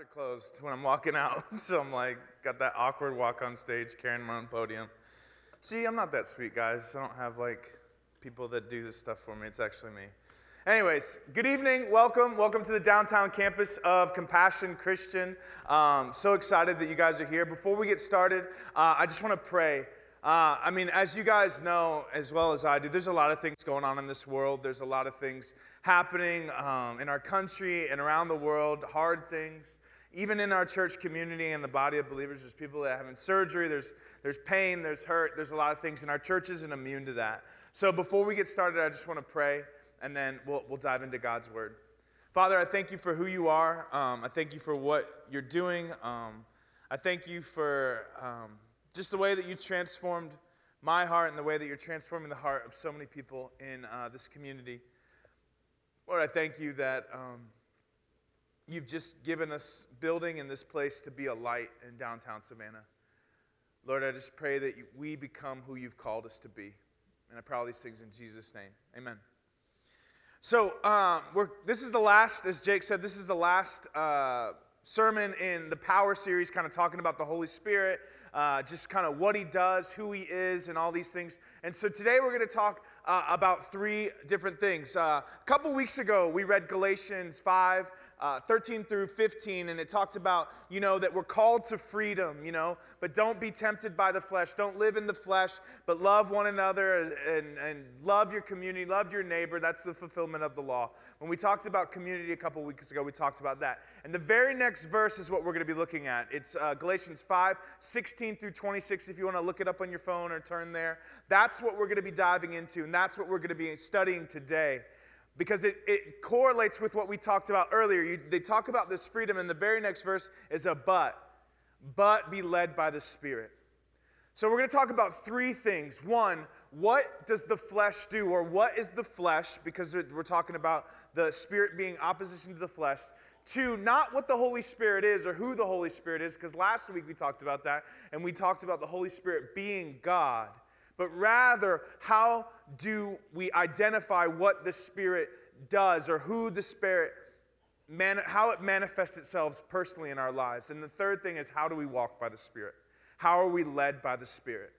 are closed when I'm walking out. So I'm like, got that awkward walk on stage carrying my own podium. See, I'm not that sweet, guys. I don't have like people that do this stuff for me. It's actually me. Anyways, good evening. Welcome. Welcome to the downtown campus of Compassion Christian. Um, so excited that you guys are here. Before we get started, uh, I just want to pray. Uh, I mean, as you guys know as well as I do, there's a lot of things going on in this world. There's a lot of things happening um, in our country and around the world, hard things. Even in our church community and the body of believers, there's people that are having surgery, there's, there's pain, there's hurt, there's a lot of things, and our church isn't immune to that. So before we get started, I just want to pray, and then we'll, we'll dive into God's word. Father, I thank you for who you are. Um, I thank you for what you're doing. Um, I thank you for um, just the way that you transformed my heart and the way that you're transforming the heart of so many people in uh, this community. Lord, I thank you that um, you've just given us building in this place to be a light in downtown Savannah. Lord, I just pray that we become who you've called us to be. And I pray all these things in Jesus' name. Amen. So, um, this is the last, as Jake said, this is the last uh, sermon in the Power series, kind of talking about the Holy Spirit, uh, just kind of what he does, who he is, and all these things. And so today we're going to talk uh, about three different things. Uh, a couple weeks ago, we read Galatians 5. Uh, 13 through 15, and it talked about, you know, that we're called to freedom, you know, but don't be tempted by the flesh. Don't live in the flesh, but love one another and, and love your community, love your neighbor. That's the fulfillment of the law. When we talked about community a couple weeks ago, we talked about that. And the very next verse is what we're going to be looking at. It's uh, Galatians 5, 16 through 26, if you want to look it up on your phone or turn there. That's what we're going to be diving into, and that's what we're going to be studying today because it, it correlates with what we talked about earlier. You, they talk about this freedom, and the very next verse is a but. But be led by the Spirit. So we're going to talk about three things. One, what does the flesh do, or what is the flesh? Because we're talking about the Spirit being opposition to the flesh. Two, not what the Holy Spirit is or who the Holy Spirit is, because last week we talked about that, and we talked about the Holy Spirit being God but rather how do we identify what the Spirit does or who the Spirit, how it manifests itself personally in our lives. And the third thing is how do we walk by the Spirit? How are we led by the Spirit?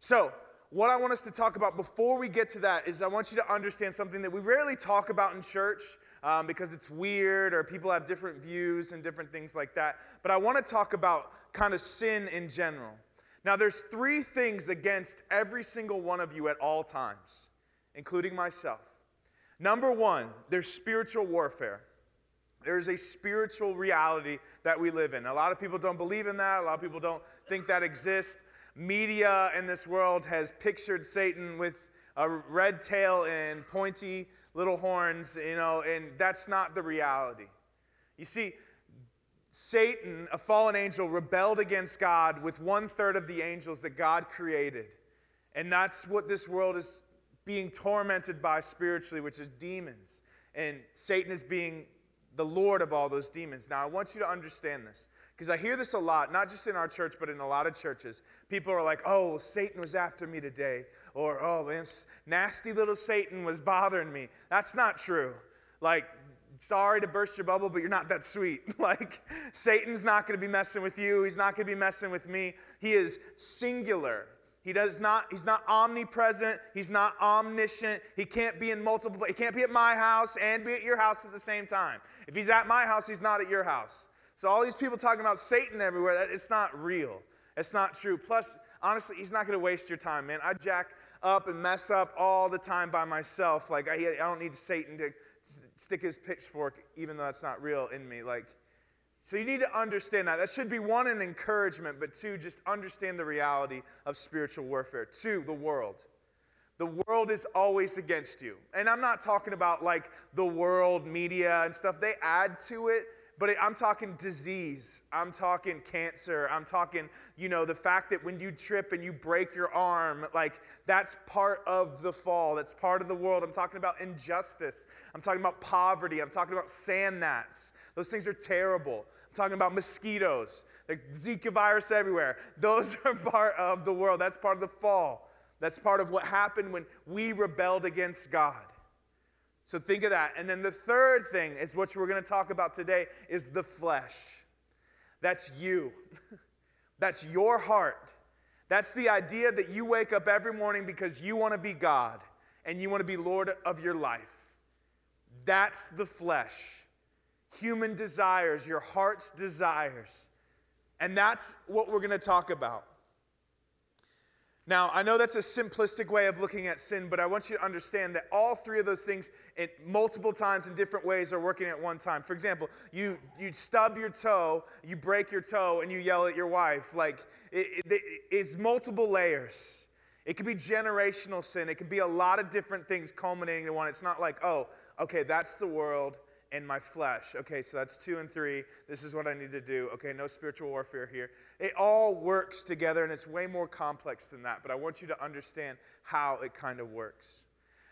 So, what I want us to talk about before we get to that is I want you to understand something that we rarely talk about in church um, because it's weird or people have different views and different things like that. But I want to talk about kind of sin in general. Now, there's three things against every single one of you at all times, including myself. Number one, there's spiritual warfare. There's a spiritual reality that we live in. A lot of people don't believe in that, a lot of people don't think that exists. Media in this world has pictured Satan with a red tail and pointy little horns, you know, and that's not the reality. You see, Satan, a fallen angel, rebelled against God with one third of the angels that God created. And that's what this world is being tormented by spiritually, which is demons. And Satan is being the Lord of all those demons. Now, I want you to understand this because I hear this a lot, not just in our church, but in a lot of churches. People are like, oh, Satan was after me today. Or, oh, man, nasty little Satan was bothering me. That's not true. Like, sorry to burst your bubble, but you're not that sweet. like, Satan's not going to be messing with you. He's not going to be messing with me. He is singular. He does not, he's not omnipresent. He's not omniscient. He can't be in multiple, he can't be at my house and be at your house at the same time. If he's at my house, he's not at your house. So all these people talking about Satan everywhere, that, it's not real. It's not true. Plus, honestly, he's not going to waste your time, man. I jack up and mess up all the time by myself. Like, I, I don't need Satan to stick his pitchfork, even though that's not real in me. Like, so you need to understand that. That should be one, an encouragement, but two, just understand the reality of spiritual warfare. Two, the world. The world is always against you. And I'm not talking about like the world media and stuff, they add to it, but I'm talking disease. I'm talking cancer. I'm talking, you know, the fact that when you trip and you break your arm, like that's part of the fall. That's part of the world. I'm talking about injustice. I'm talking about poverty. I'm talking about sand gnats. Those things are terrible. I'm talking about mosquitoes, the Zika virus everywhere. Those are part of the world. That's part of the fall. That's part of what happened when we rebelled against God. So think of that. And then the third thing is what we're going to talk about today is the flesh. That's you. That's your heart. That's the idea that you wake up every morning because you want to be God and you want to be Lord of your life. That's the flesh. Human desires, your heart's desires. And that's what we're going to talk about. Now, I know that's a simplistic way of looking at sin, but I want you to understand that all three of those things, at multiple times in different ways, are working at one time. For example, you, you stub your toe, you break your toe, and you yell at your wife. Like, it, it, it's multiple layers. It could be generational sin, it could be a lot of different things culminating in one. It's not like, oh, okay, that's the world, and my flesh. Okay, so that's two and three. This is what I need to do. Okay, no spiritual warfare here. It all works together, and it's way more complex than that. But I want you to understand how it kind of works.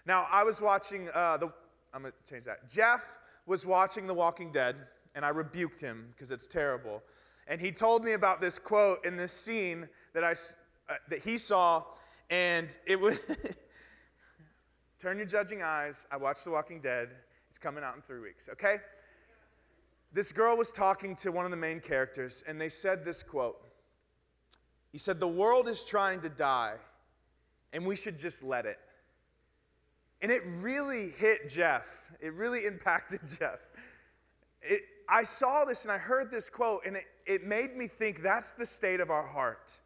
Now, I was watching uh, the. I'm gonna change that. Jeff was watching The Walking Dead, and I rebuked him because it's terrible. And he told me about this quote in this scene that I uh, that he saw, and it was. Turn your judging eyes. I watched The Walking Dead. It's coming out in three weeks, okay? This girl was talking to one of the main characters, and they said this quote. He said, The world is trying to die, and we should just let it. And it really hit Jeff. It really impacted Jeff. It, I saw this and I heard this quote, and it, it made me think that's the state of our heart.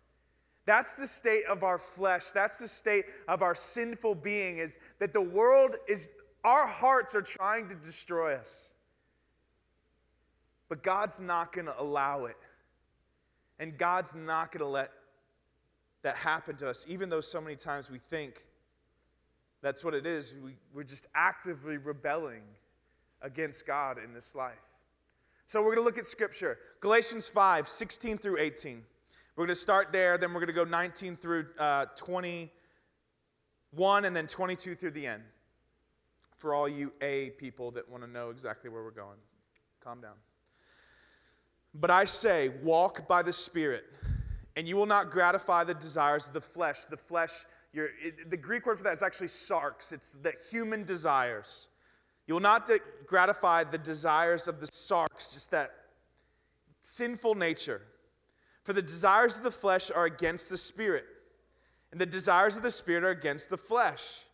That's the state of our flesh. That's the state of our sinful being, is that the world is our hearts are trying to destroy us. But God's not going to allow it. And God's not going to let that happen to us, even though so many times we think that's what it is. We, we're just actively rebelling against God in this life. So we're going to look at Scripture Galatians 5 16 through 18. We're going to start there, then we're going to go 19 through uh, 21, and then 22 through the end for all you A people that want to know exactly where we're going. Calm down. But I say, walk by the Spirit, and you will not gratify the desires of the flesh. The flesh, it, the Greek word for that is actually sarx, it's the human desires. You will not de- gratify the desires of the sarx, just that sinful nature. For the desires of the flesh are against the Spirit, and the desires of the Spirit are against the flesh.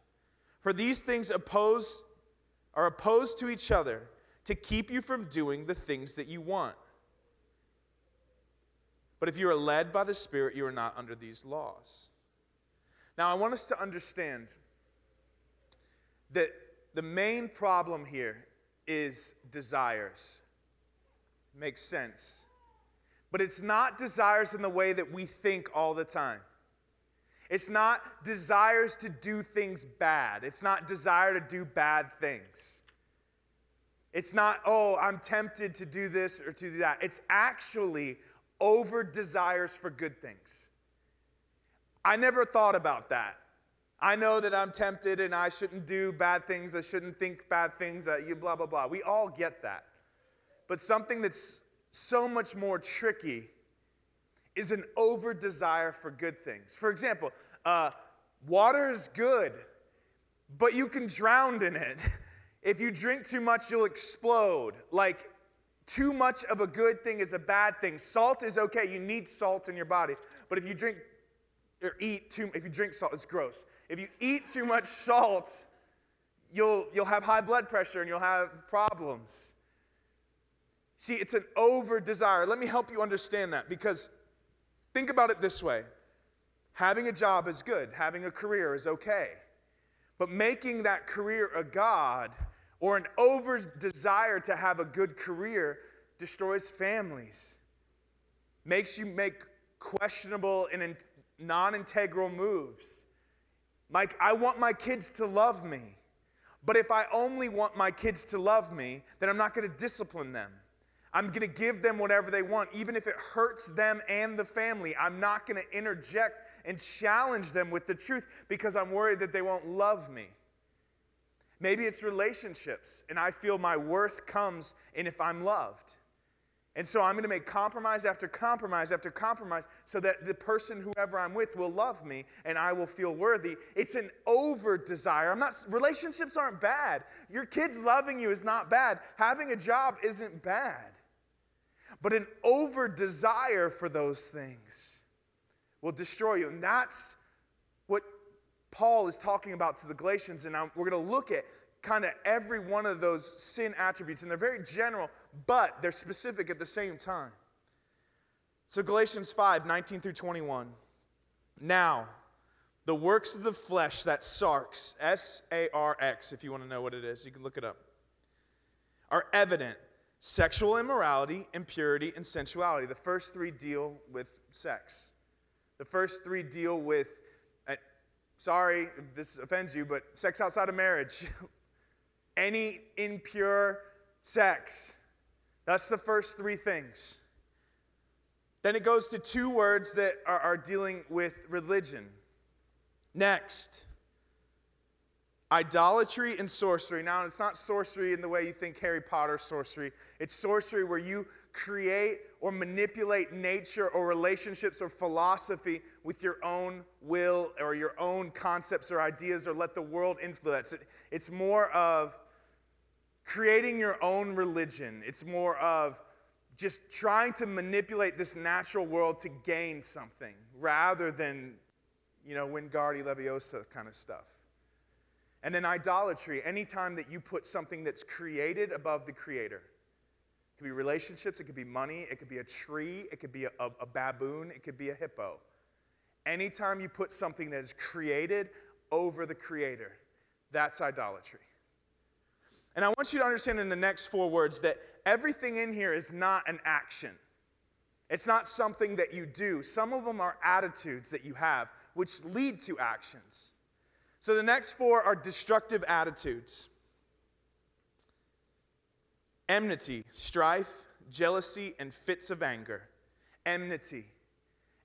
For these things oppose, are opposed to each other to keep you from doing the things that you want. But if you are led by the Spirit, you are not under these laws. Now, I want us to understand that the main problem here is desires. Makes sense. But it's not desires in the way that we think all the time. It's not desires to do things bad. It's not desire to do bad things. It's not, oh, I'm tempted to do this or to do that. It's actually over desires for good things. I never thought about that. I know that I'm tempted and I shouldn't do bad things. I shouldn't think bad things. Uh, you blah, blah, blah. We all get that. But something that's so much more tricky is an over desire for good things. For example, uh, water is good, but you can drown in it. If you drink too much, you'll explode. Like, too much of a good thing is a bad thing. Salt is okay. You need salt in your body. But if you drink or eat too if you drink salt, it's gross. If you eat too much salt, you'll you'll have high blood pressure and you'll have problems. See, it's an over desire. Let me help you understand that because Think about it this way having a job is good, having a career is okay. But making that career a God or an over desire to have a good career destroys families, makes you make questionable and non integral moves. Like, I want my kids to love me. But if I only want my kids to love me, then I'm not going to discipline them. I'm going to give them whatever they want, even if it hurts them and the family. I'm not going to interject and challenge them with the truth because I'm worried that they won't love me. Maybe it's relationships, and I feel my worth comes in if I'm loved. And so I'm going to make compromise after compromise after compromise so that the person, whoever I'm with, will love me and I will feel worthy. It's an over desire. I'm not, relationships aren't bad. Your kids loving you is not bad. Having a job isn't bad. But an over desire for those things will destroy you. And that's what Paul is talking about to the Galatians. And we're going to look at kind of every one of those sin attributes. And they're very general, but they're specific at the same time. So, Galatians 5 19 through 21. Now, the works of the flesh, that sarx, S A R X, if you want to know what it is, you can look it up, are evident sexual immorality, impurity, and sensuality. The first three deal with sex. The first three deal with, uh, sorry if this offends you, but sex outside of marriage. Any impure sex. That's the first three things. Then it goes to two words that are, are dealing with religion. Next, idolatry and sorcery. Now, it's not sorcery in the way you think Harry Potter sorcery, it's sorcery where you create or manipulate nature or relationships or philosophy with your own will or your own concepts or ideas or let the world influence it. It's more of creating your own religion, it's more of just trying to manipulate this natural world to gain something rather than, you know, Wingardi Leviosa kind of stuff. And then idolatry, anytime that you put something that's created above the creator. It could be relationships, it could be money, it could be a tree, it could be a, a, a baboon, it could be a hippo. Anytime you put something that is created over the creator, that's idolatry. And I want you to understand in the next four words that everything in here is not an action. It's not something that you do. Some of them are attitudes that you have, which lead to actions. So the next four are destructive attitudes enmity, strife, jealousy, and fits of anger. Enmity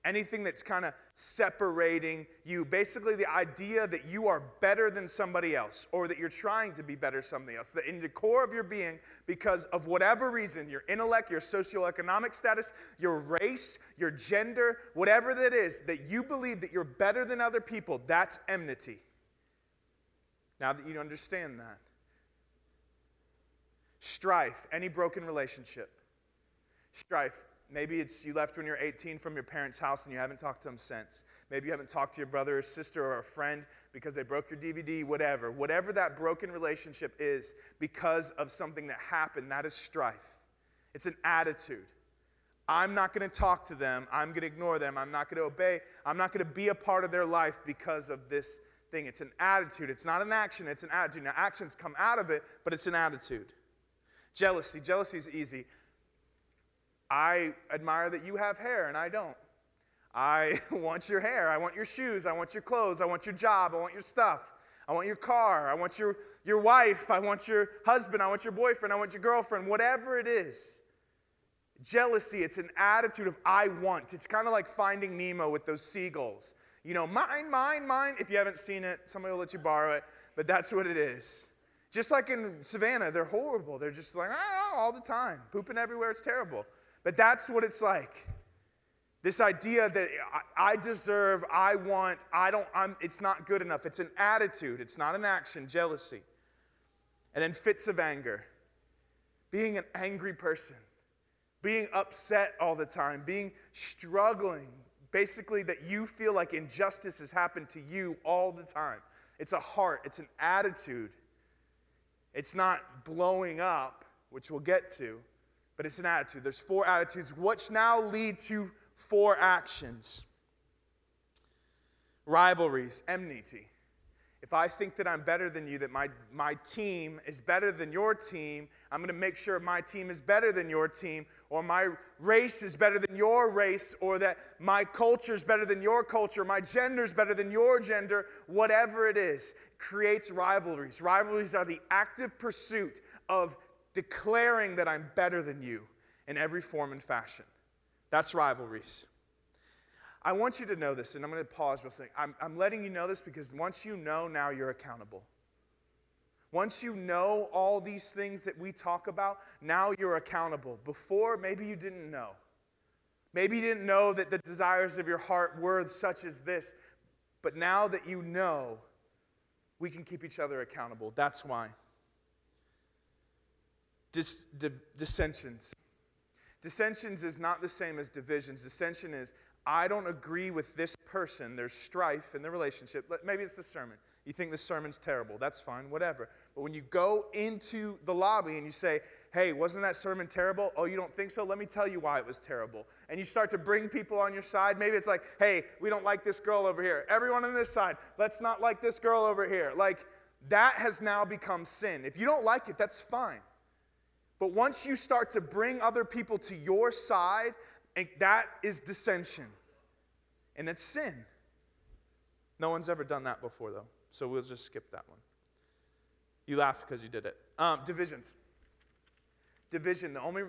anything that's kind of separating you. Basically, the idea that you are better than somebody else or that you're trying to be better than somebody else. That in the core of your being, because of whatever reason, your intellect, your socioeconomic status, your race, your gender, whatever that is, that you believe that you're better than other people, that's enmity. Now that you understand that. Strife, any broken relationship. Strife, Maybe it's you left when you're 18 from your parents' house and you haven't talked to them since. Maybe you haven't talked to your brother or sister or a friend because they broke your DVD, whatever. Whatever that broken relationship is because of something that happened, that is strife. It's an attitude. I'm not going to talk to them. I'm going to ignore them. I'm not going to obey. I'm not going to be a part of their life because of this thing. It's an attitude. It's not an action, it's an attitude. Now, actions come out of it, but it's an attitude. Jealousy. Jealousy is easy. I admire that you have hair and I don't. I want your hair. I want your shoes. I want your clothes. I want your job. I want your stuff. I want your car. I want your, your wife. I want your husband. I want your boyfriend. I want your girlfriend. Whatever it is. Jealousy, it's an attitude of I want. It's kind of like finding Nemo with those seagulls. You know, mine, mine, mine. If you haven't seen it, somebody will let you borrow it, but that's what it is. Just like in Savannah, they're horrible. They're just like, ah, all the time, pooping everywhere. It's terrible. But that's what it's like. This idea that I deserve, I want, I don't, I'm, it's not good enough. It's an attitude, it's not an action, jealousy. And then fits of anger. Being an angry person, being upset all the time, being struggling. Basically, that you feel like injustice has happened to you all the time. It's a heart, it's an attitude. It's not blowing up, which we'll get to but it's an attitude. There's four attitudes, which now lead to four actions rivalries, enmity. If I think that I'm better than you, that my, my team is better than your team, I'm going to make sure my team is better than your team, or my race is better than your race, or that my culture is better than your culture, my gender is better than your gender, whatever it is, creates rivalries. Rivalries are the active pursuit of declaring that I'm better than you in every form and fashion. That's rivalries. I want you to know this, and I'm going to pause real quick. I'm, I'm letting you know this because once you know, now you're accountable. Once you know all these things that we talk about, now you're accountable. Before, maybe you didn't know. Maybe you didn't know that the desires of your heart were such as this. But now that you know, we can keep each other accountable. That's why dis, dissensions. Dissensions is not the same as divisions. Dissension is, I don't agree with this person. There's strife in the relationship. Maybe it's the sermon. You think the sermon's terrible. That's fine, whatever. But when you go into the lobby and you say, hey, wasn't that sermon terrible? Oh, you don't think so? Let me tell you why it was terrible. And you start to bring people on your side. Maybe it's like, hey, we don't like this girl over here. Everyone on this side, let's not like this girl over here. Like, that has now become sin. If you don't like it, that's fine. But once you start to bring other people to your side, that is dissension. And it's sin. No one's ever done that before, though. So we'll just skip that one. You laugh because you did it. Um, divisions. Division, the only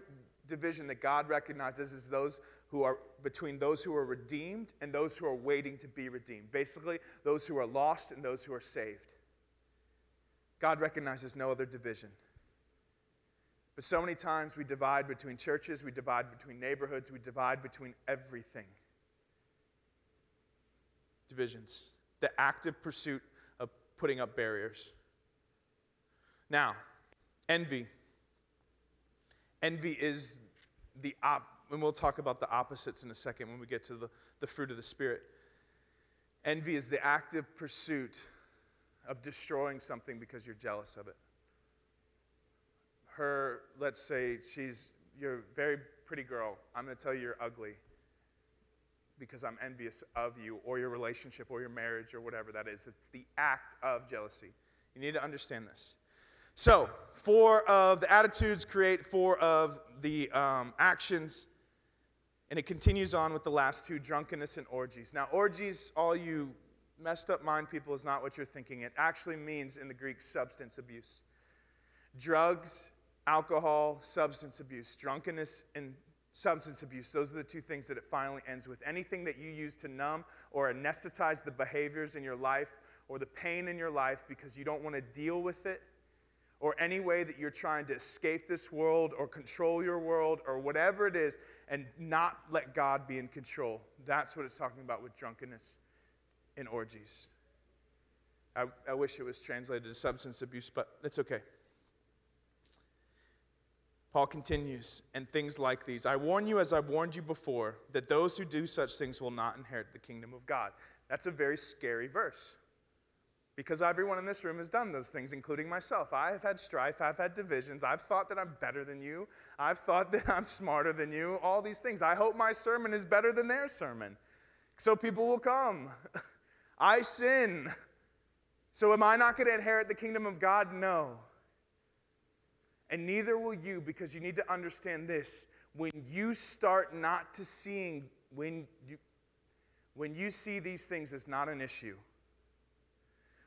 division that God recognizes is those who are between those who are redeemed and those who are waiting to be redeemed. Basically, those who are lost and those who are saved. God recognizes no other division. But so many times we divide between churches, we divide between neighborhoods, we divide between everything. Divisions. The active pursuit of putting up barriers. Now, envy. Envy is the op, and we'll talk about the opposites in a second when we get to the, the fruit of the Spirit. Envy is the active pursuit of destroying something because you're jealous of it. Her, let's say she's, you're a very pretty girl. I'm going to tell you you're ugly because I'm envious of you or your relationship or your marriage or whatever that is. It's the act of jealousy. You need to understand this. So, four of the attitudes create four of the um, actions. And it continues on with the last two drunkenness and orgies. Now, orgies, all you messed up mind people, is not what you're thinking. It actually means in the Greek substance abuse. Drugs, alcohol, substance abuse. Drunkenness and substance abuse, those are the two things that it finally ends with. Anything that you use to numb or anesthetize the behaviors in your life or the pain in your life because you don't want to deal with it or any way that you're trying to escape this world or control your world or whatever it is and not let God be in control. That's what it's talking about with drunkenness and orgies. I, I wish it was translated to substance abuse, but it's okay. Paul continues, and things like these. I warn you, as I've warned you before, that those who do such things will not inherit the kingdom of God. That's a very scary verse. Because everyone in this room has done those things, including myself. I have had strife, I've had divisions, I've thought that I'm better than you, I've thought that I'm smarter than you, all these things. I hope my sermon is better than their sermon, so people will come. I sin. So am I not going to inherit the kingdom of God? No. And neither will you, because you need to understand this. When you start not to seeing, when you, when you see these things as not an issue,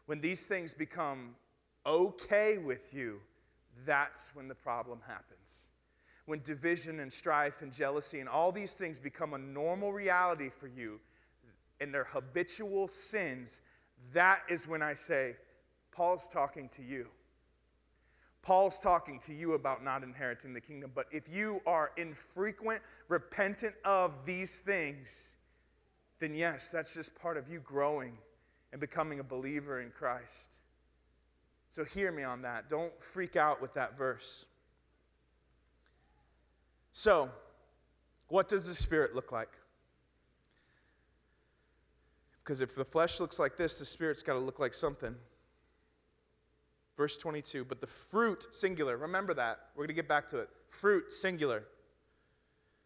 when these things become okay with you, that's when the problem happens. When division and strife and jealousy and all these things become a normal reality for you and they're habitual sins, that is when I say, Paul's talking to you. Paul's talking to you about not inheriting the kingdom. But if you are infrequent, repentant of these things, then yes, that's just part of you growing and becoming a believer in Christ. So hear me on that. Don't freak out with that verse. So, what does the Spirit look like? Because if the flesh looks like this, the Spirit's got to look like something. Verse 22, but the fruit, singular, remember that. We're going to get back to it. Fruit, singular,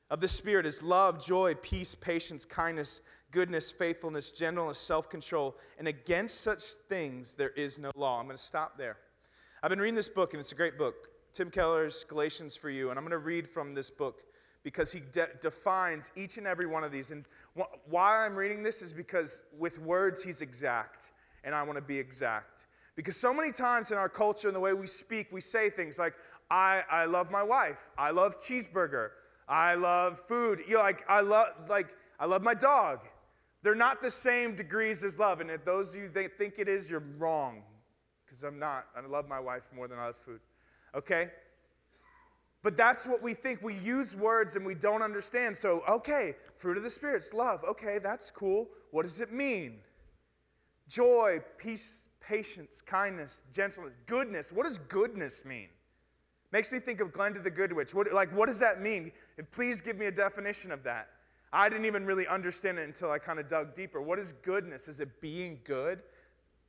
of the Spirit is love, joy, peace, patience, kindness goodness, faithfulness, gentleness, self control. And against such things there is no law. I'm going to stop there. I've been reading this book, and it's a great book Tim Keller's Galatians for You. And I'm going to read from this book because he de- defines each and every one of these. And wh- why I'm reading this is because with words, he's exact, and I want to be exact. Because so many times in our culture and the way we speak, we say things like, I, I love my wife. I love cheeseburger. I love food. You know, like I love like I love my dog. They're not the same degrees as love. And if those of you that think it is, you're wrong. Because I'm not. I love my wife more than I love food. Okay? But that's what we think. We use words and we don't understand. So, okay, fruit of the Spirit's love. Okay, that's cool. What does it mean? Joy, peace, patience, kindness, gentleness, goodness. What does goodness mean? Makes me think of Glenda the Good Witch. What, like, what does that mean? Please give me a definition of that. I didn't even really understand it until I kind of dug deeper. What is goodness? Is it being good?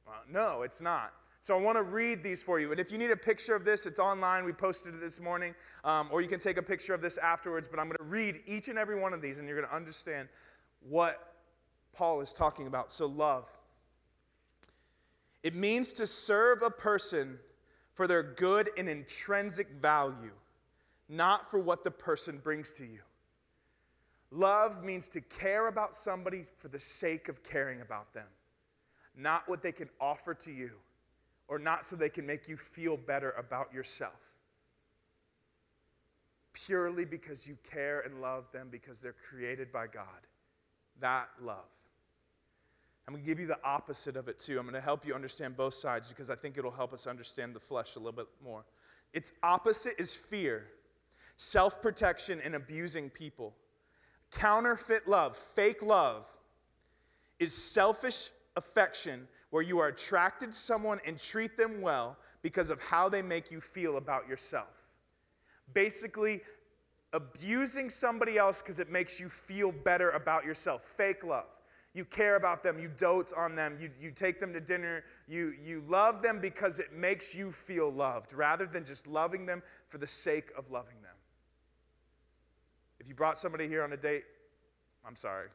Well, no, it's not. So I want to read these for you. And if you need a picture of this, it's online. We posted it this morning. Um, or you can take a picture of this afterwards. But I'm going to read each and every one of these, and you're going to understand what Paul is talking about. So, love. It means to serve a person for their good and intrinsic value, not for what the person brings to you. Love means to care about somebody for the sake of caring about them, not what they can offer to you, or not so they can make you feel better about yourself. Purely because you care and love them because they're created by God. That love. I'm going to give you the opposite of it too. I'm going to help you understand both sides because I think it'll help us understand the flesh a little bit more. Its opposite is fear, self protection, and abusing people. Counterfeit love, fake love, is selfish affection where you are attracted to someone and treat them well because of how they make you feel about yourself. Basically, abusing somebody else because it makes you feel better about yourself. Fake love. You care about them, you dote on them, you, you take them to dinner, you, you love them because it makes you feel loved rather than just loving them for the sake of loving them. If you brought somebody here on a date, I'm sorry,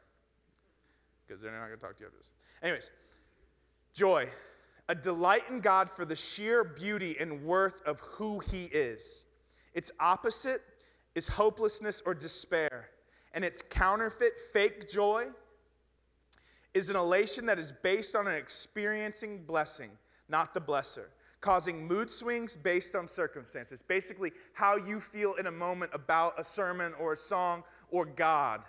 because they're not going to talk to you after this. Anyways, joy, a delight in God for the sheer beauty and worth of who He is. Its opposite is hopelessness or despair, and its counterfeit, fake joy is an elation that is based on an experiencing blessing, not the blesser, causing mood swings based on circumstances. Basically, how you feel in a moment about a sermon or a song or God.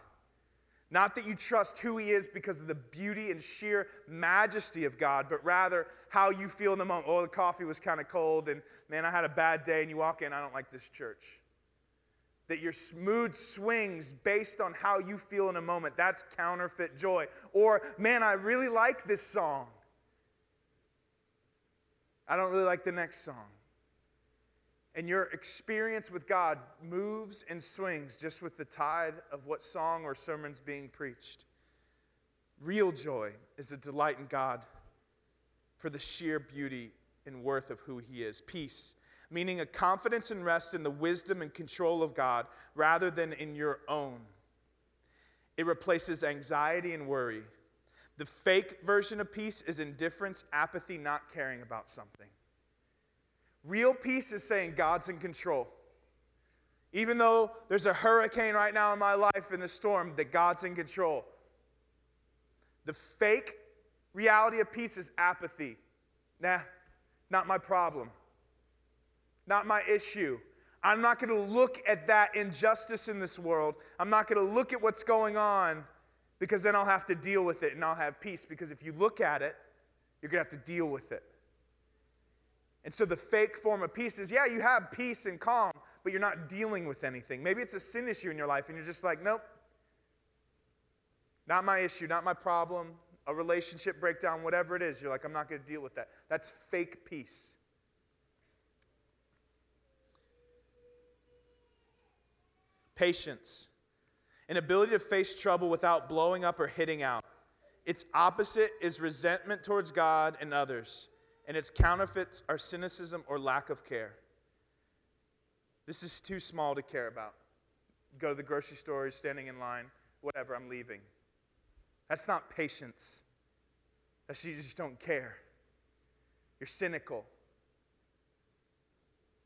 Not that you trust who He is because of the beauty and sheer majesty of God, but rather how you feel in the moment. Oh, the coffee was kind of cold, and man, I had a bad day, and you walk in, I don't like this church that your mood swings based on how you feel in a moment. That's counterfeit joy. Or, man, I really like this song. I don't really like the next song. And your experience with God moves and swings just with the tide of what song or sermon's being preached. Real joy is a delight in God for the sheer beauty and worth of who He is. Peace meaning a confidence and rest in the wisdom and control of God rather than in your own. It replaces anxiety and worry. The fake version of peace is indifference, apathy, not caring about something. Real peace is saying God's in control. Even though there's a hurricane right now in my life in a storm, that God's in control. The fake reality of peace is apathy. Nah, not my problem not my issue. I'm not going to look at that injustice in this world. I'm not going to look at what's going on because then I'll have to deal with it and I'll have peace. Because if you look at it, you're going to have to deal with it. And so the fake form of peace is yeah, you have peace and calm, but you're not dealing with anything. Maybe it's a sin issue in your life and you're just like, nope, not my issue, not my problem, a relationship breakdown, whatever it is. You're like, I'm not going to deal with that. That's fake peace. Patience, an ability to face trouble without blowing up or hitting out. Its opposite is resentment towards God and others, and its counterfeits are cynicism or lack of care. This is too small to care about. Go to the grocery store, standing in line, whatever, I'm leaving. That's not patience. That's you just don't care. You're cynical.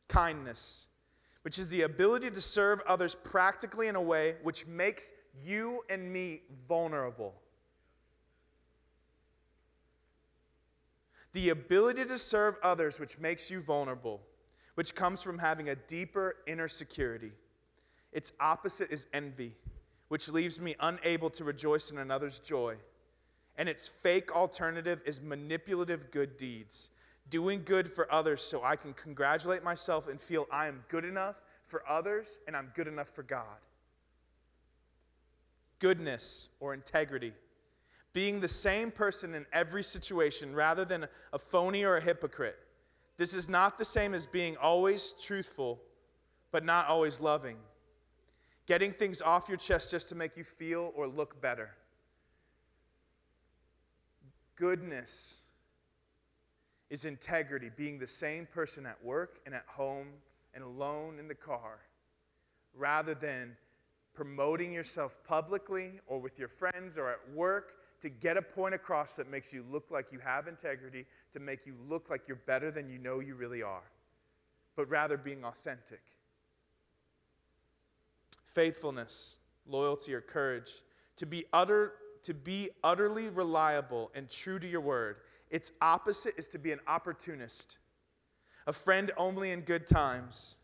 Kindness, which is the ability to serve others practically in a way which makes you and me vulnerable. The ability to serve others, which makes you vulnerable, which comes from having a deeper inner security. Its opposite is envy, which leaves me unable to rejoice in another's joy. And its fake alternative is manipulative good deeds doing good for others so I can congratulate myself and feel I am good enough for others and I'm good enough for God. Goodness or integrity. Being the same person in every situation rather than a phony or a hypocrite. This is not the same as being always truthful but not always loving. Getting things off your chest just to make you feel or look better. Goodness is integrity, being the same person at work and at home and alone in the car, rather than promoting yourself publicly or with your friends or at work to get a point across that makes you look like you have integrity, to make you look like you're better than you know you really are, but rather being authentic. Faithfulness, loyalty, or courage, to be utter to be utterly reliable and true to your word. Its opposite is to be an opportunist, a friend only in good times.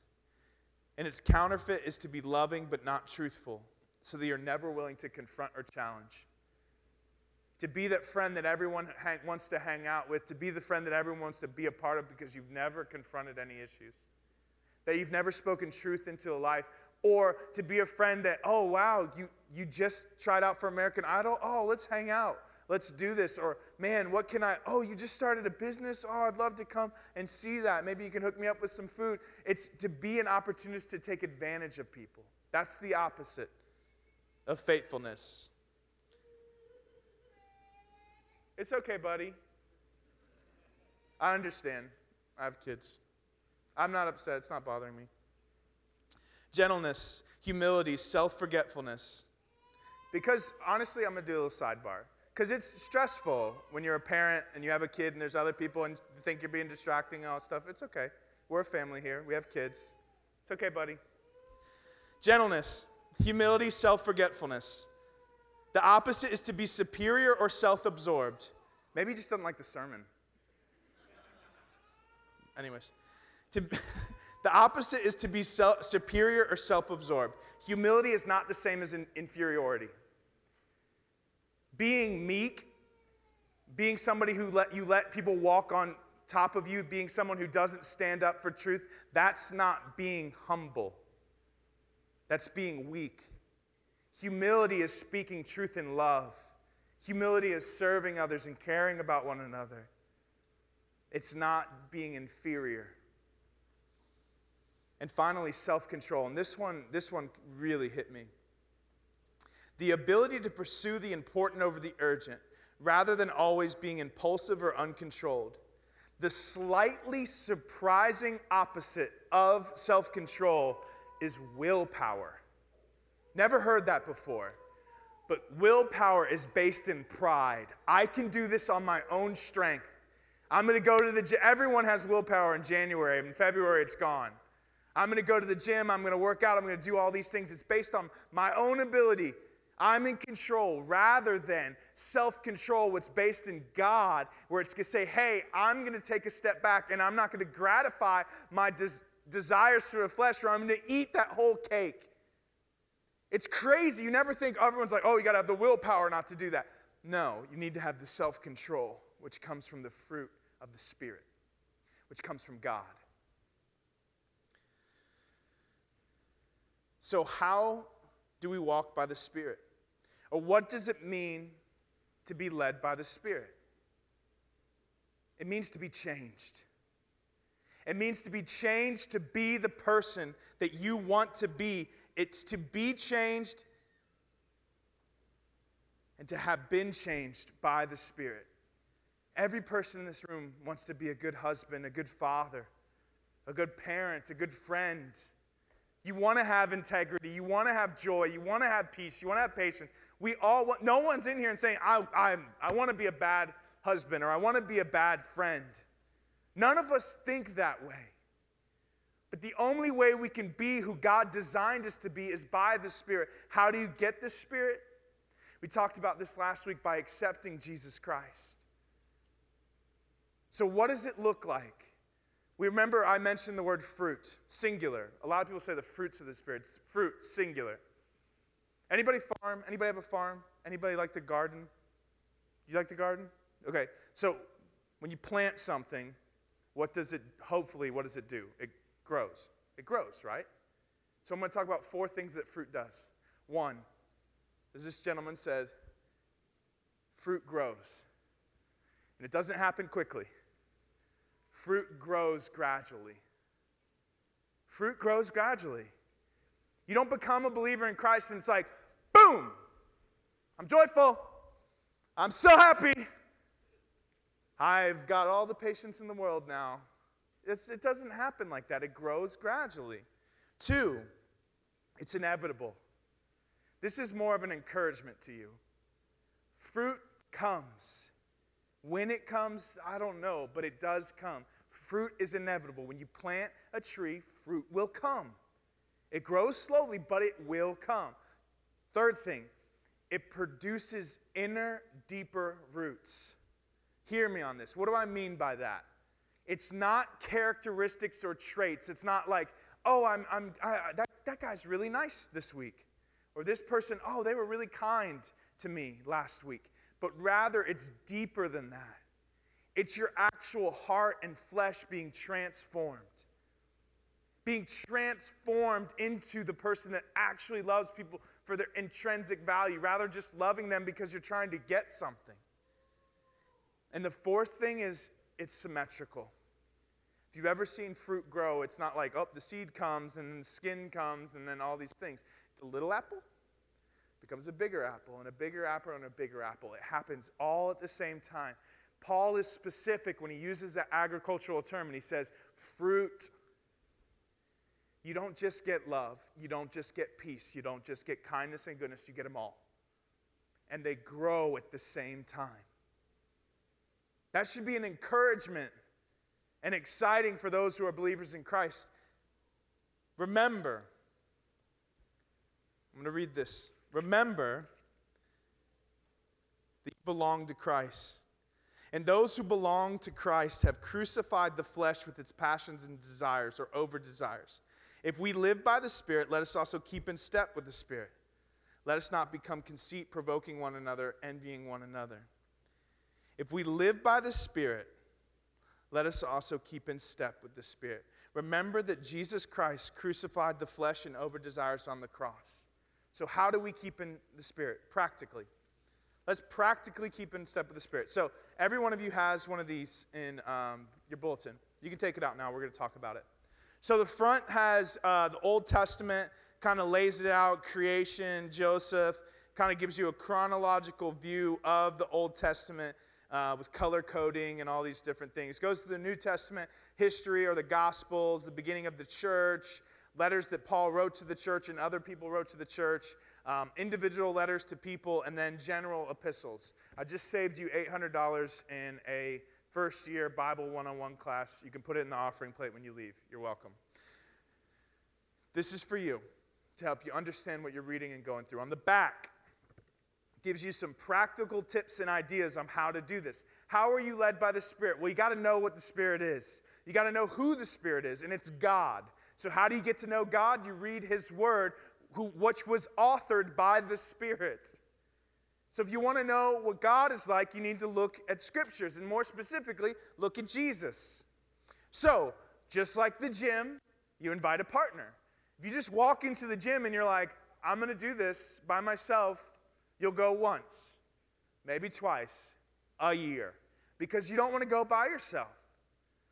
And its counterfeit is to be loving but not truthful, so that you're never willing to confront or challenge. To be that friend that everyone hang, wants to hang out with, to be the friend that everyone wants to be a part of because you've never confronted any issues, that you've never spoken truth into a life, or to be a friend that, oh, wow, you, you just tried out for American Idol? Oh, let's hang out. Let's do this. Or, man, what can I? Oh, you just started a business? Oh, I'd love to come and see that. Maybe you can hook me up with some food. It's to be an opportunist to take advantage of people. That's the opposite of faithfulness. It's okay, buddy. I understand. I have kids. I'm not upset. It's not bothering me. Gentleness, humility, self forgetfulness. Because honestly, I'm going to do a little sidebar. Because it's stressful when you're a parent and you have a kid and there's other people and you think you're being distracting and all stuff. It's okay. We're a family here, we have kids. It's okay, buddy. Gentleness, humility, self forgetfulness. The opposite is to be superior or self absorbed. Maybe he just doesn't like the sermon. Anyways, to, the opposite is to be self, superior or self absorbed. Humility is not the same as in, inferiority. Being meek, being somebody who let you let people walk on top of you, being someone who doesn't stand up for truth, that's not being humble. That's being weak. Humility is speaking truth in love. Humility is serving others and caring about one another. It's not being inferior. And finally, self control. And this one, this one really hit me. The ability to pursue the important over the urgent, rather than always being impulsive or uncontrolled. The slightly surprising opposite of self control is willpower. Never heard that before. But willpower is based in pride. I can do this on my own strength. I'm going to go to the gym. Everyone has willpower in January. In February, it's gone. I'm going to go to the gym. I'm going to work out. I'm going to do all these things. It's based on my own ability. I'm in control rather than self control, what's based in God, where it's going to say, hey, I'm going to take a step back and I'm not going to gratify my des- desires through the flesh, or I'm going to eat that whole cake. It's crazy. You never think everyone's like, oh, you got to have the willpower not to do that. No, you need to have the self control, which comes from the fruit of the Spirit, which comes from God. So, how do we walk by the Spirit? Or what does it mean to be led by the Spirit? It means to be changed. It means to be changed to be the person that you want to be. It's to be changed and to have been changed by the Spirit. Every person in this room wants to be a good husband, a good father, a good parent, a good friend. You want to have integrity. You want to have joy. You want to have peace. You want to have patience. We all want, no one's in here and saying, I, I, I want to be a bad husband or I want to be a bad friend. None of us think that way. But the only way we can be who God designed us to be is by the Spirit. How do you get the Spirit? We talked about this last week by accepting Jesus Christ. So, what does it look like? We remember I mentioned the word fruit, singular. A lot of people say the fruits of the Spirit. Fruit, singular. Anybody farm? Anybody have a farm? Anybody like to garden? You like to garden? Okay. So when you plant something, what does it, hopefully, what does it do? It grows. It grows, right? So I'm going to talk about four things that fruit does. One, as this gentleman said, fruit grows. And it doesn't happen quickly. Fruit grows gradually. Fruit grows gradually. You don't become a believer in Christ and it's like, boom, I'm joyful. I'm so happy. I've got all the patience in the world now. It's, it doesn't happen like that, it grows gradually. Two, it's inevitable. This is more of an encouragement to you. Fruit comes. When it comes, I don't know, but it does come. Fruit is inevitable. When you plant a tree, fruit will come. It grows slowly, but it will come. Third thing, it produces inner, deeper roots. Hear me on this. What do I mean by that? It's not characteristics or traits. It's not like, oh, I'm, I'm, I, that, that guy's really nice this week. Or this person, oh, they were really kind to me last week. But rather, it's deeper than that. It's your actual heart and flesh being transformed. Being transformed into the person that actually loves people for their intrinsic value, rather just loving them because you're trying to get something. And the fourth thing is it's symmetrical. If you've ever seen fruit grow, it's not like, oh, the seed comes and then the skin comes and then all these things. It's a little apple, becomes a bigger apple, and a bigger apple, and a bigger apple. It happens all at the same time. Paul is specific when he uses that agricultural term and he says, fruit. You don't just get love, you don't just get peace, you don't just get kindness and goodness, you get them all. And they grow at the same time. That should be an encouragement and exciting for those who are believers in Christ. Remember, I'm going to read this. Remember that you belong to Christ. And those who belong to Christ have crucified the flesh with its passions and desires or over desires. If we live by the Spirit, let us also keep in step with the Spirit. Let us not become conceit, provoking one another, envying one another. If we live by the Spirit, let us also keep in step with the Spirit. Remember that Jesus Christ crucified the flesh and over desires on the cross. So, how do we keep in the Spirit? Practically. Let's practically keep in step with the Spirit. So, every one of you has one of these in um, your bulletin. You can take it out now. We're going to talk about it. So, the front has uh, the Old Testament, kind of lays it out creation, Joseph, kind of gives you a chronological view of the Old Testament uh, with color coding and all these different things. Goes to the New Testament history or the Gospels, the beginning of the church, letters that Paul wrote to the church and other people wrote to the church, um, individual letters to people, and then general epistles. I just saved you $800 in a first year Bible one on one class. You can put it in the offering plate when you leave. You're welcome. This is for you to help you understand what you're reading and going through. On the back, gives you some practical tips and ideas on how to do this. How are you led by the Spirit? Well, you got to know what the Spirit is. You got to know who the Spirit is, and it's God. So, how do you get to know God? You read His Word, who, which was authored by the Spirit. So, if you want to know what God is like, you need to look at Scriptures, and more specifically, look at Jesus. So, just like the gym, you invite a partner. If you just walk into the gym and you're like, I'm going to do this by myself, You'll go once, maybe twice, a year, because you don't want to go by yourself.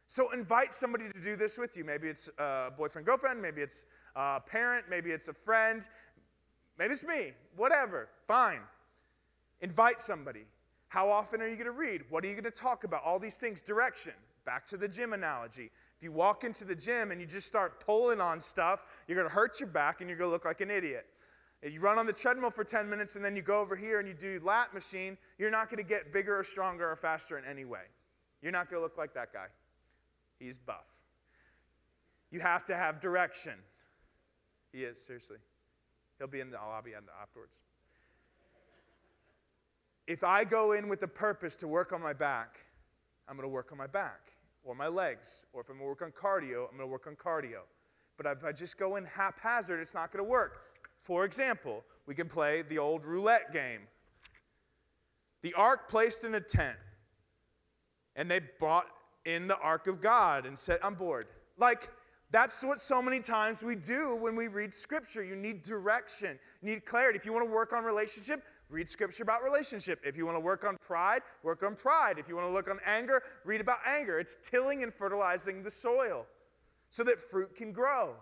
So invite somebody to do this with you. Maybe it's a boyfriend, girlfriend, maybe it's a parent, maybe it's a friend, maybe it's me, whatever, fine. Invite somebody. How often are you going to read? What are you going to talk about? All these things. Direction. Back to the gym analogy. If you walk into the gym and you just start pulling on stuff, you're going to hurt your back and you're going to look like an idiot. If you run on the treadmill for 10 minutes and then you go over here and you do lat machine, you're not going to get bigger or stronger or faster in any way. You're not going to look like that guy. He's buff. You have to have direction. He is, seriously. He'll be in the lobby afterwards. If I go in with a purpose to work on my back, I'm going to work on my back or my legs. Or if I'm going to work on cardio, I'm going to work on cardio. But if I just go in haphazard, it's not going to work. For example, we can play the old roulette game. The ark placed in a tent, and they brought in the ark of God and said, I'm bored. Like, that's what so many times we do when we read scripture. You need direction, you need clarity. If you want to work on relationship, read scripture about relationship. If you want to work on pride, work on pride. If you want to look on anger, read about anger. It's tilling and fertilizing the soil so that fruit can grow.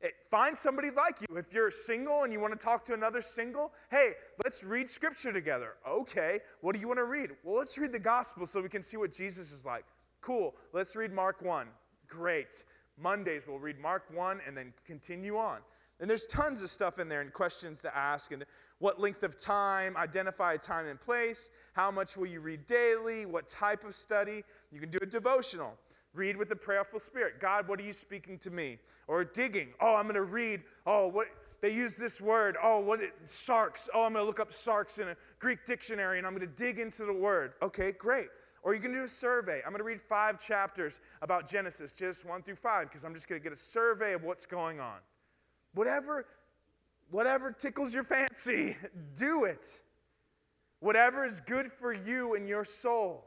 It, find somebody like you. If you're single and you want to talk to another single, hey, let's read scripture together. Okay, what do you want to read? Well, let's read the gospel so we can see what Jesus is like. Cool, let's read Mark 1. Great. Mondays, we'll read Mark 1 and then continue on. And there's tons of stuff in there and questions to ask and what length of time, identify a time and place, how much will you read daily, what type of study. You can do a devotional. Read with a prayerful spirit. God, what are you speaking to me? Or digging. Oh, I'm going to read. Oh, what they use this word. Oh, what it, sarx. Oh, I'm going to look up sarx in a Greek dictionary and I'm going to dig into the word. Okay, great. Or you can do a survey. I'm going to read five chapters about Genesis, just one through five, because I'm just going to get a survey of what's going on. Whatever, whatever tickles your fancy, do it. Whatever is good for you and your soul.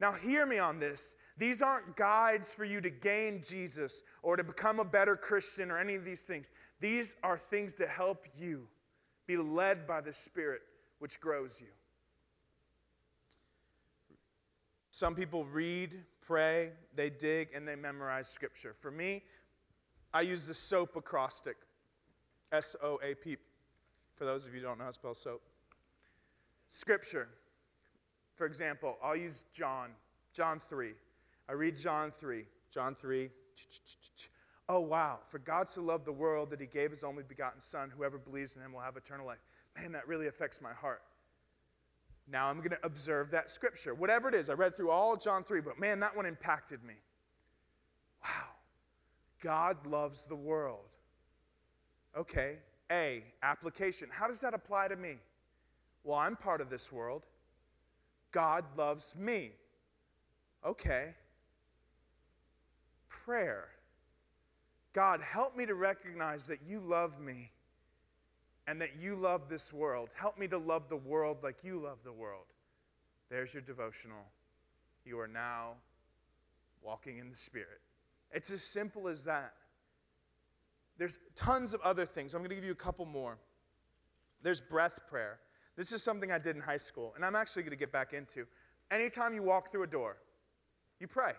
Now, hear me on this. These aren't guides for you to gain Jesus or to become a better Christian or any of these things. These are things to help you be led by the Spirit, which grows you. Some people read, pray, they dig, and they memorize Scripture. For me, I use the SOAP acrostic S O A P. For those of you who don't know how to spell soap. Scripture. For example, I'll use John, John 3. I read John 3. John 3. Oh, wow. For God so loved the world that he gave his only begotten Son. Whoever believes in him will have eternal life. Man, that really affects my heart. Now I'm going to observe that scripture. Whatever it is, I read through all John 3, but man, that one impacted me. Wow. God loves the world. Okay. A, application. How does that apply to me? Well, I'm part of this world. God loves me. Okay prayer God, help me to recognize that you love me and that you love this world. Help me to love the world like you love the world. There's your devotional. You are now walking in the Spirit. It's as simple as that. There's tons of other things. I'm going to give you a couple more. There's breath prayer. This is something I did in high school, and I'm actually going to get back into. Anytime you walk through a door, you pray.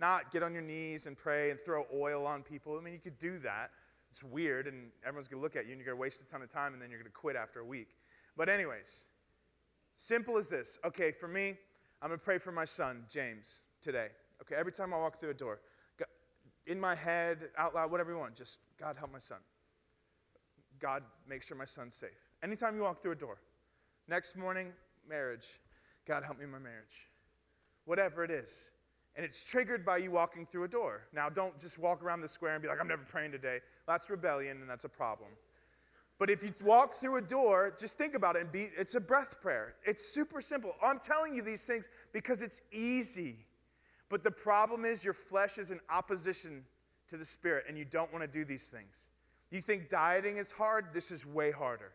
Not get on your knees and pray and throw oil on people. I mean, you could do that. It's weird, and everyone's going to look at you, and you're going to waste a ton of time, and then you're going to quit after a week. But, anyways, simple as this. Okay, for me, I'm going to pray for my son, James, today. Okay, every time I walk through a door, in my head, out loud, whatever you want, just God help my son. God, make sure my son's safe. Anytime you walk through a door. Next morning, marriage. God, help me in my marriage. Whatever it is. And it's triggered by you walking through a door. Now, don't just walk around the square and be like, I'm never praying today. That's rebellion, and that's a problem. But if you walk through a door, just think about it and be, it's a breath prayer. It's super simple. I'm telling you these things because it's easy. But the problem is your flesh is in opposition to the spirit, and you don't want to do these things. You think dieting is hard? This is way harder.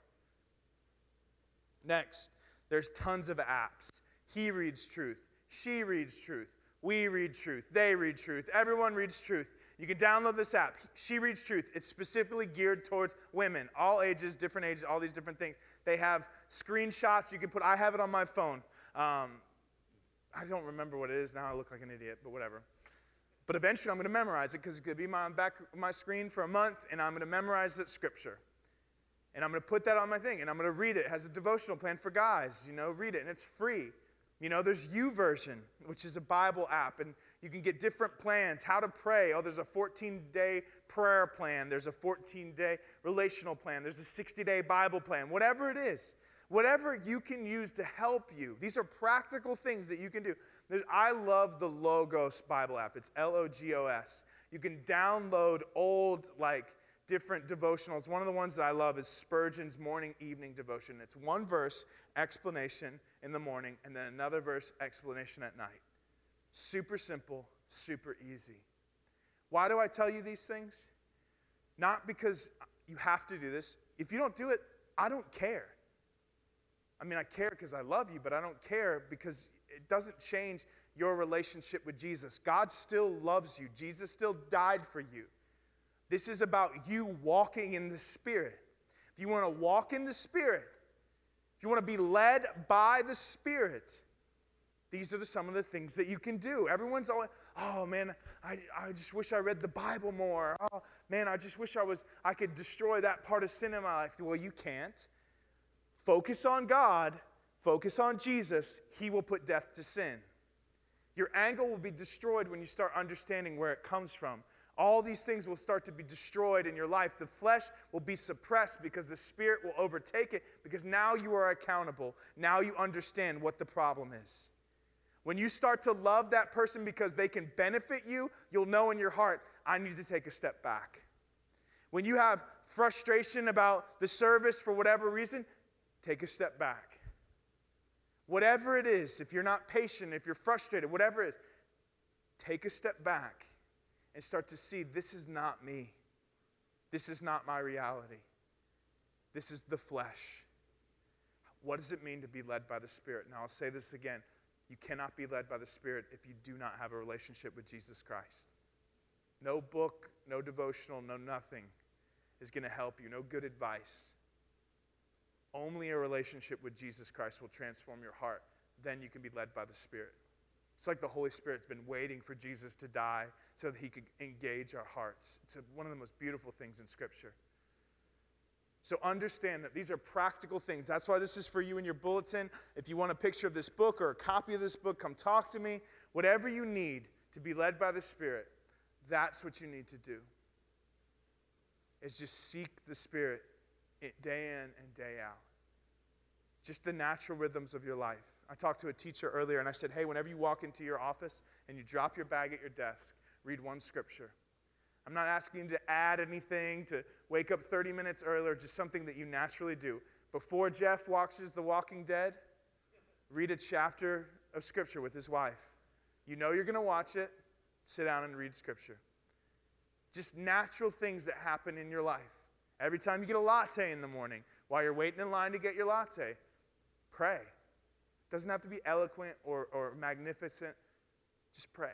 Next, there's tons of apps. He reads truth, she reads truth. We read truth. They read truth. Everyone reads truth. You can download this app. She Reads Truth. It's specifically geared towards women, all ages, different ages, all these different things. They have screenshots you can put. I have it on my phone. Um, I don't remember what it is now. I look like an idiot, but whatever. But eventually, I'm going to memorize it because it's going to be on back my screen for a month, and I'm going to memorize that scripture. And I'm going to put that on my thing, and I'm going to read it. It has a devotional plan for guys. You know, read it, and it's free. You know, there's YouVersion, which is a Bible app, and you can get different plans. How to pray. Oh, there's a 14 day prayer plan. There's a 14 day relational plan. There's a 60 day Bible plan. Whatever it is, whatever you can use to help you. These are practical things that you can do. There's, I love the Logos Bible app. It's L O G O S. You can download old, like, different devotionals. One of the ones that I love is Spurgeon's morning evening devotion. It's one verse, explanation in the morning, and then another verse, explanation at night. Super simple, super easy. Why do I tell you these things? Not because you have to do this. If you don't do it, I don't care. I mean, I care because I love you, but I don't care because it doesn't change your relationship with Jesus. God still loves you, Jesus still died for you. This is about you walking in the Spirit. If you want to walk in the Spirit, if you want to be led by the Spirit, These are the, some of the things that you can do. Everyone's always, oh man, I, I just wish I read the Bible more. Oh man, I just wish I was I could destroy that part of sin in my life. Well, you can't. Focus on God, focus on Jesus. He will put death to sin. Your angle will be destroyed when you start understanding where it comes from. All these things will start to be destroyed in your life. The flesh will be suppressed because the spirit will overtake it because now you are accountable. Now you understand what the problem is. When you start to love that person because they can benefit you, you'll know in your heart, I need to take a step back. When you have frustration about the service for whatever reason, take a step back. Whatever it is, if you're not patient, if you're frustrated, whatever it is, take a step back and start to see this is not me. This is not my reality. This is the flesh. What does it mean to be led by the Spirit? Now, I'll say this again. You cannot be led by the Spirit if you do not have a relationship with Jesus Christ. No book, no devotional, no nothing is going to help you, no good advice. Only a relationship with Jesus Christ will transform your heart. Then you can be led by the Spirit. It's like the Holy Spirit's been waiting for Jesus to die so that he could engage our hearts. It's one of the most beautiful things in Scripture. So understand that these are practical things. That's why this is for you in your bulletin. If you want a picture of this book or a copy of this book, come talk to me. Whatever you need to be led by the Spirit, that's what you need to do. Is just seek the Spirit day in and day out. Just the natural rhythms of your life. I talked to a teacher earlier and I said, hey, whenever you walk into your office and you drop your bag at your desk, read one scripture. I'm not asking you to add anything, to wake up 30 minutes earlier, just something that you naturally do. Before Jeff watches The Walking Dead, read a chapter of scripture with his wife. You know you're going to watch it, sit down and read scripture. Just natural things that happen in your life. Every time you get a latte in the morning, while you're waiting in line to get your latte, pray. It doesn't have to be eloquent or, or magnificent. Just pray.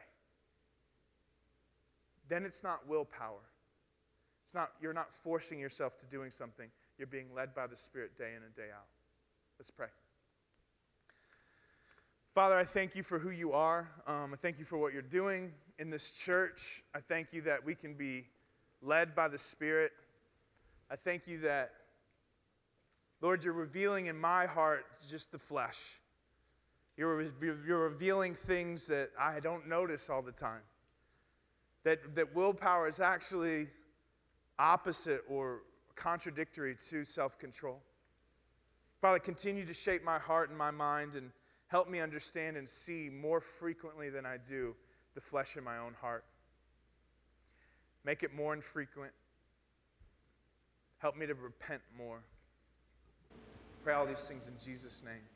Then it's not willpower. It's not, you're not forcing yourself to doing something. You're being led by the Spirit day in and day out. Let's pray. Father, I thank you for who you are. Um, I thank you for what you're doing in this church. I thank you that we can be led by the Spirit. I thank you that, Lord, you're revealing in my heart just the flesh. You're, you're revealing things that I don't notice all the time. That, that willpower is actually opposite or contradictory to self control. Father, continue to shape my heart and my mind and help me understand and see more frequently than I do the flesh in my own heart. Make it more infrequent. Help me to repent more. Pray all these things in Jesus' name.